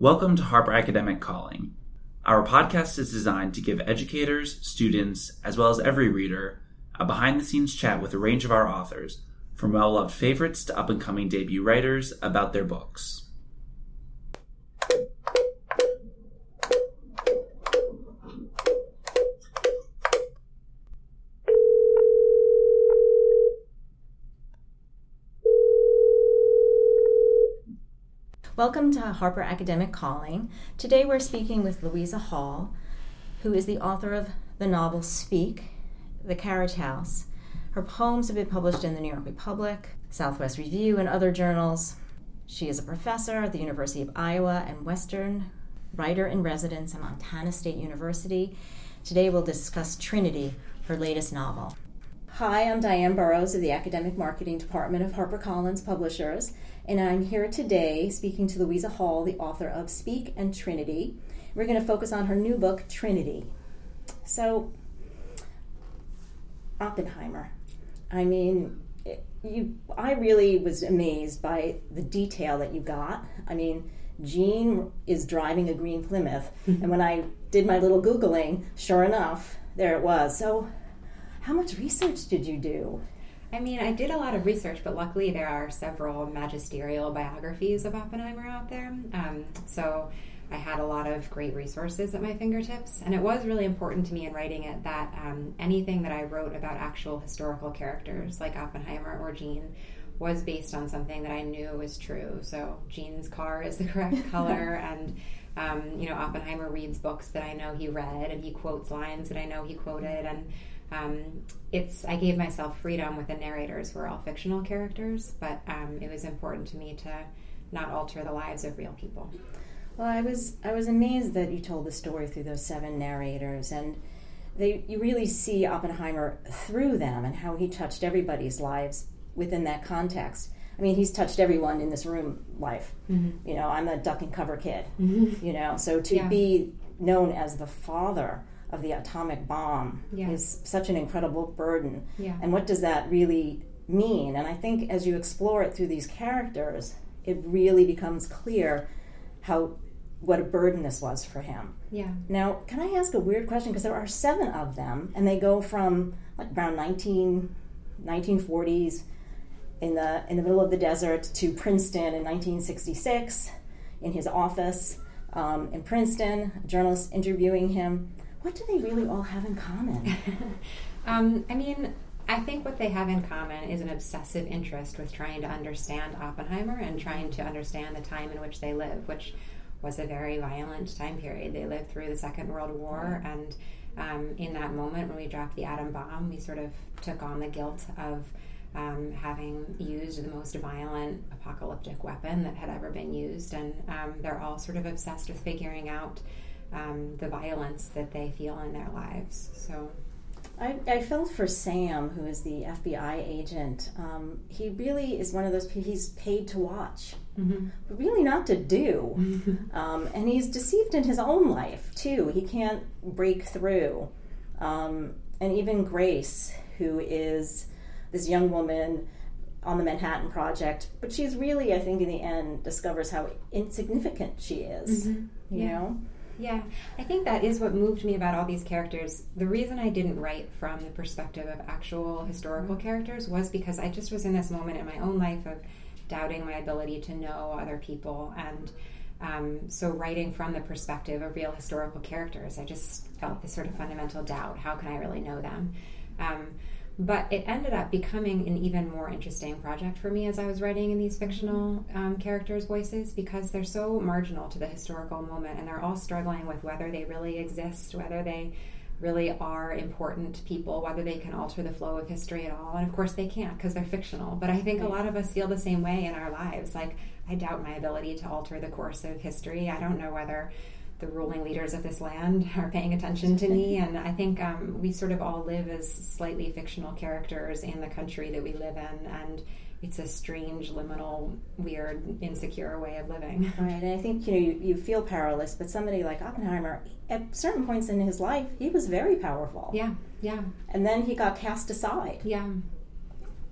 Welcome to Harper Academic Calling. Our podcast is designed to give educators, students, as well as every reader a behind the scenes chat with a range of our authors, from well loved favorites to up and coming debut writers, about their books. Welcome to Harper Academic Calling. Today we're speaking with Louisa Hall, who is the author of the novel Speak, The Carriage House. Her poems have been published in the New York Republic, Southwest Review, and other journals. She is a professor at the University of Iowa and Western, writer in residence at Montana State University. Today we'll discuss Trinity, her latest novel. Hi, I'm Diane Burrows of the Academic Marketing Department of HarperCollins Publishers and I'm here today speaking to Louisa Hall, the author of Speak and Trinity. We're going to focus on her new book, Trinity. So, Oppenheimer. I mean, you. I really was amazed by the detail that you got. I mean, Jean is driving a green Plymouth, and when I did my little googling, sure enough, there it was. So, how much research did you do? I mean, I did a lot of research, but luckily there are several magisterial biographies of Oppenheimer out there. Um, so I had a lot of great resources at my fingertips. And it was really important to me in writing it that um, anything that I wrote about actual historical characters like Oppenheimer or Jean was based on something that I knew was true. So Jean's car is the correct color, and um, you know Oppenheimer reads books that I know he read, and he quotes lines that I know he quoted, and um, it's I gave myself freedom with the narrators who are all fictional characters, but um, it was important to me to not alter the lives of real people. Well, I was I was amazed that you told the story through those seven narrators, and they you really see Oppenheimer through them and how he touched everybody's lives within that context. I mean, he's touched everyone in this room life. Mm-hmm. You know, I'm a duck and cover kid. Mm-hmm. You know, so to yeah. be known as the father of the atomic bomb yeah. is such an incredible burden. Yeah. And what does that really mean? And I think as you explore it through these characters, it really becomes clear how what a burden this was for him. Yeah. Now, can I ask a weird question? Because there are seven of them, and they go from like around 19, 1940s in the in the middle of the desert to Princeton in 1966 in his office um, in Princeton. A journalist interviewing him what do they really all have in common? um, I mean, I think what they have in common is an obsessive interest with trying to understand Oppenheimer and trying to understand the time in which they live, which was a very violent time period. They lived through the Second World War, and um, in that moment when we dropped the atom bomb, we sort of took on the guilt of um, having used the most violent apocalyptic weapon that had ever been used, and um, they're all sort of obsessed with figuring out um, the violence that they feel in their lives. So. I, I felt for Sam, who is the FBI agent. Um, he really is one of those people, he's paid to watch, mm-hmm. but really not to do. Um, and he's deceived in his own life, too. He can't break through. Um, and even Grace, who is this young woman on the Manhattan Project, but she's really, I think, in the end, discovers how insignificant she is. Mm-hmm. You yeah. know? Yeah, I think that is what moved me about all these characters. The reason I didn't write from the perspective of actual historical mm-hmm. characters was because I just was in this moment in my own life of doubting my ability to know other people. And um, so, writing from the perspective of real historical characters, I just felt this sort of fundamental doubt how can I really know them? Um, but it ended up becoming an even more interesting project for me as I was writing in these fictional um, characters' voices because they're so marginal to the historical moment and they're all struggling with whether they really exist, whether they really are important people, whether they can alter the flow of history at all. And of course, they can't because they're fictional. But I think a lot of us feel the same way in our lives. Like, I doubt my ability to alter the course of history. I don't know whether the ruling leaders of this land are paying attention to me. And I think um, we sort of all live as slightly fictional characters in the country that we live in. And it's a strange, liminal, weird, insecure way of living. Right. And I think, you know, you, you feel powerless, but somebody like Oppenheimer, at certain points in his life, he was very powerful. Yeah. Yeah. And then he got cast aside. Yeah.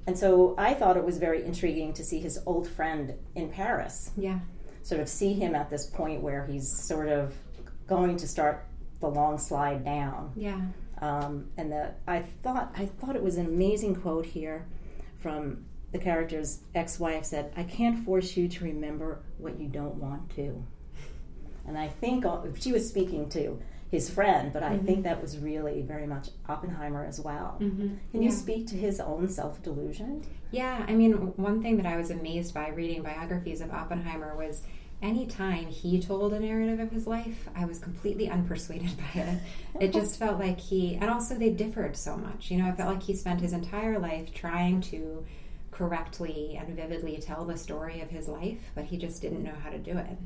And so I thought it was very intriguing to see his old friend in Paris. Yeah sort of see him at this point where he's sort of going to start the long slide down. Yeah. Um, and the I thought I thought it was an amazing quote here from the character's ex-wife said, "I can't force you to remember what you don't want to." And I think uh, she was speaking to his friend, but I Mm-hmm. think that was really very much Oppenheimer as well. Mm-hmm. Can you speak to his own self-delusion? Yeah, I mean, one thing that I was amazed by reading biographies of Oppenheimer was anytime he told a narrative of his life, I was completely unpersuaded by it. It just felt like he, and also they differed so much. You know, I felt like he spent his entire life trying to correctly and vividly tell the story of his life, but he just didn't know how to do it.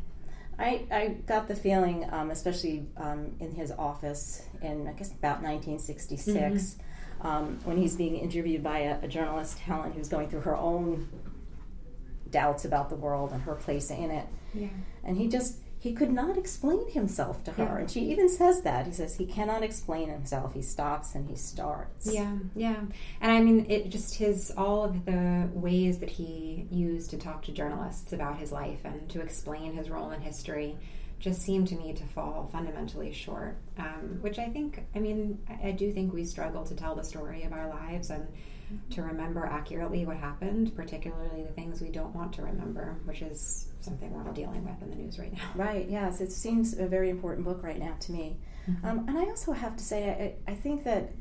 I, I got the feeling, um, especially um, in his office in, I guess, about 1966, um, when he's being interviewed by a, a journalist, Helen, who's going through her own doubts about the world and her place in it. Yeah. And he just, he could not explain himself to her. Yeah. And she even says that. He says he cannot explain himself. He stops and he starts. Yeah, yeah. And I mean, it just his all of the ways that he used to talk to journalists about his life and to explain his role in history just seemed to me to fall fundamentally short. Um, which I think, I mean, I, I do think we struggle to tell the story of our lives and to remember accurately what happened, particularly the things we don't want to remember, which is something we're all dealing with in the news right now. Right, yes. It seems a very important book right now to me. Um, and I also have to say, I, I think that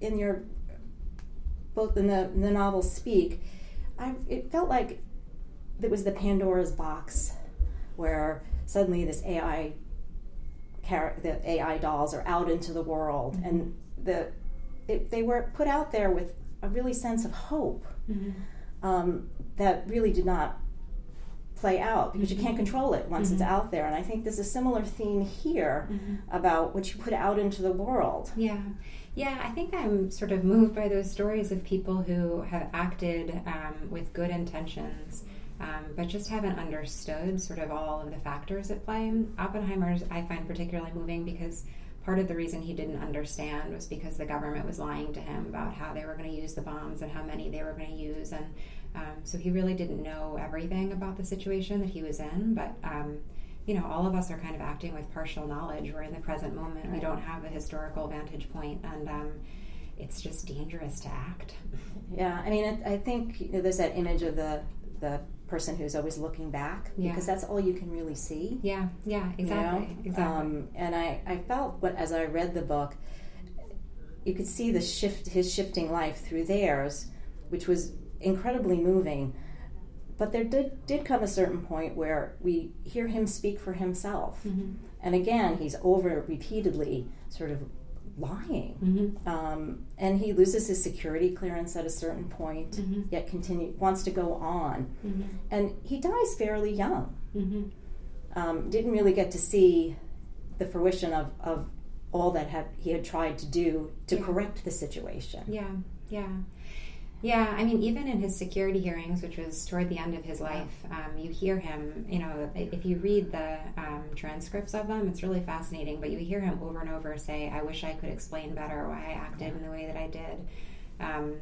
in your, both in the, in the novel Speak, I, it felt like it was the Pandora's box where suddenly this AI, char- the AI dolls are out into the world. Mm-hmm. And the, it, they were put out there with a really sense of hope mm-hmm. um, that really did not play out because you mm-hmm. can't control it once it's out there. And I think there's a similar theme here about what you put out into the world. Yeah. Yeah, I think I'm sort of moved by those stories of people who have acted um, with good intentions, um, but just haven't understood sort of all of the factors at play. Oppenheimer's I find particularly moving because part of the reason he didn't understand was because the government was lying to him about how they were going to use the bombs and how many they were going to use, and um, so he really didn't know everything about the situation that he was in. But um, you know, all of us are kind of acting with partial knowledge. We're in the present moment. We don't have a historical vantage point, and um, it's just dangerous to act. Yeah, I mean, it, I think you know, there's that image of the the person who's always looking back Yeah. because that's all you can really see. Yeah, yeah, you exactly, know? exactly. Um, and I, I felt, what as I read the book, you could see the shift, his shifting life through theirs, which was incredibly moving. But there did, did come a certain point where we hear him speak for himself. Mm-hmm. And again, he's over repeatedly sort of lying. Mm-hmm. Um, and he loses his security clearance at a certain point, Mhm. yet continue wants to go on. Mm-hmm. And he dies fairly young. Mm-hmm. Um, didn't really get to see the fruition of, of all that had, he had tried to do to Yeah. correct the situation. Yeah, yeah. Yeah, I mean, even in his security hearings, which was toward the end of his life, um, you hear him, you know, if you read the um, transcripts of them, it's really fascinating, but you hear him over and over say, I wish I could explain better why I acted in the way that I did. Um,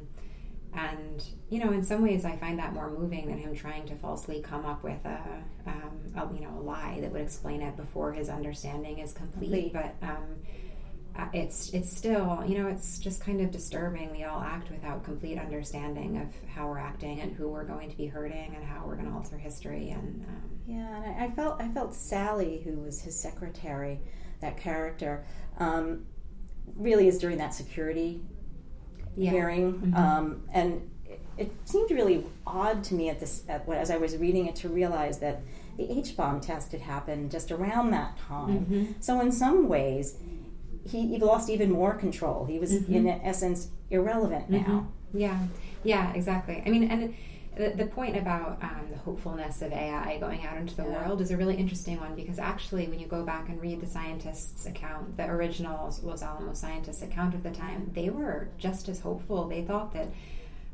and, you know, in some ways, I find that more moving than him trying to falsely come up with a, um, a you know, a lie that would explain it before his understanding is complete. Complete. But, um, it's it's still you know it's just kind of disturbing we all act without complete understanding of how we're acting and who we're going to be hurting and how we're going to alter history and um, Yeah, and I, I felt I felt Sally, who was his secretary, that character, um, really is during that security Yeah. hearing, Mhm. um, and it, it seemed really odd to me at this at, what- as I was reading it to realize that the H bomb test had happened just around that time. Mhm. So in some ways, he, he lost even more control. He was Mhm. in essence irrelevant Mhm. now. yeah yeah exactly i mean and the, the point about um, the hopefulness of ai going out into the Yeah. world is a really interesting one because actually when you go back and read the scientists account the original los alamos scientists account of the time they were just as hopeful they thought that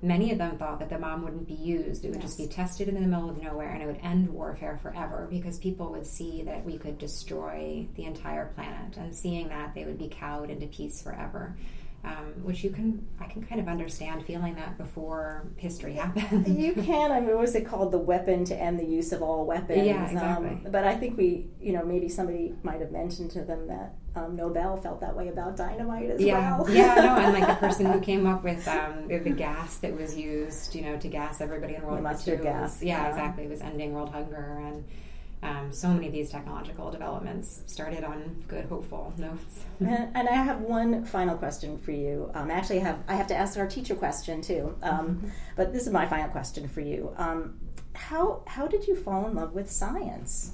many of them thought that the bomb wouldn't be used. It would just be tested in the middle of nowhere and it would end warfare forever because people would see that we could destroy the entire planet. And seeing that, they would be cowed into peace forever. Um, which you can I can kind of understand feeling that before history happened. you can. I mean, what was it called? The weapon to end the use of all weapons. Yeah, exactly. Um, but I think we, you know, maybe somebody might have mentioned to them that um, Nobel felt that way about dynamite as yeah. well. yeah, no, and like the person who came up with um, the, gas that was used, you know, to gas everybody in World The War mustard II. gas, Yeah, yeah. exactly. It was ending world hunger and. Um, so many of these technological developments started on good, hopeful notes. And, I have one final question for you. Um, actually, I have I have to ask our teacher question too. Um, but this is my final question for you. Um, how how did you fall in love with science?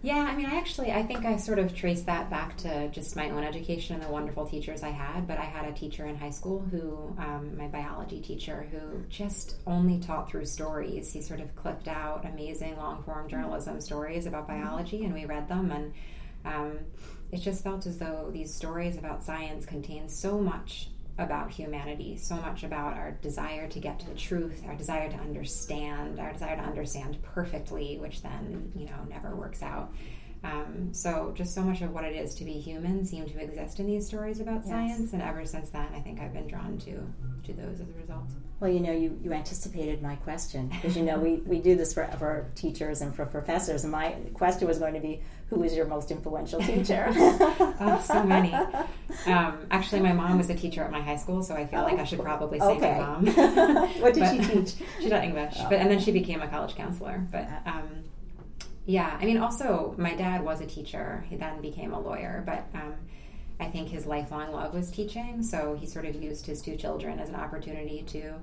Yeah, I mean, I actually, I think I sort of trace that back to just my own education and the wonderful teachers I had. But I had a teacher in high school who, um, my biology teacher, who just only taught through stories. He sort of clipped out amazing long form journalism stories about biology, and we read them. And um, it just felt as though these stories about science contained so much about humanity, so much about our desire to get to the truth, our desire to understand, our desire to understand perfectly, which then, you know, never works out. Um, so, just so much of what it is to be human seemed to exist in these stories about Yes. science, and ever since then, I think I've been drawn to to those as a result. Well, you know, you, you anticipated my question because you know we, we do this for, for teachers and for professors, and my question was going to be, who was your most influential teacher? Oh, so many. Um, actually, my mom was a teacher at my high school, so I feel like I should probably say Okay. my mom. what did But- she teach? She taught English, but and then she became a college counselor. But um, yeah, I mean, also my dad was a teacher. He then became a lawyer, but um, I think his lifelong love was teaching. So he sort of used his two children as an opportunity to,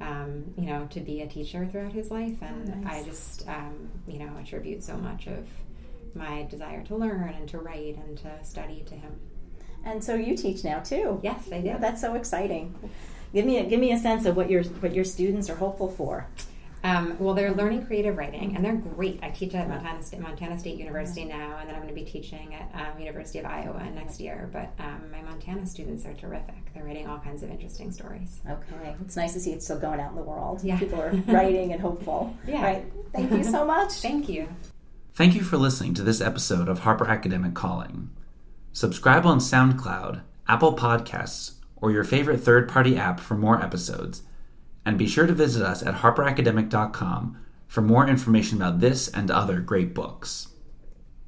um, you know, to be a teacher throughout his life. And Oh, nice. I just, um, you know, attribute so much of my desire to learn and to write and to study to him. And so you teach now too. Yes, I do. Yeah, that's so exciting. Give me a, give me a sense of what your what your students are hopeful for. Um, well, they're learning creative writing, and they're great. I teach at Montana State, Montana State University now, and then I'm going to be teaching at um, University of Iowa next year. But um, my Montana students are terrific. They're writing all kinds of interesting stories. Okay, it's nice to see it's still going out in the world. Yeah. People are writing and hopeful. Yeah. Right. Thank you so much. Thank you. Thank you for listening to this episode of Harper Academic Calling. Subscribe on SoundCloud, Apple Podcasts, or your favorite third party app for more episodes. And be sure to visit us at harperacademic.com for more information about this and other great books.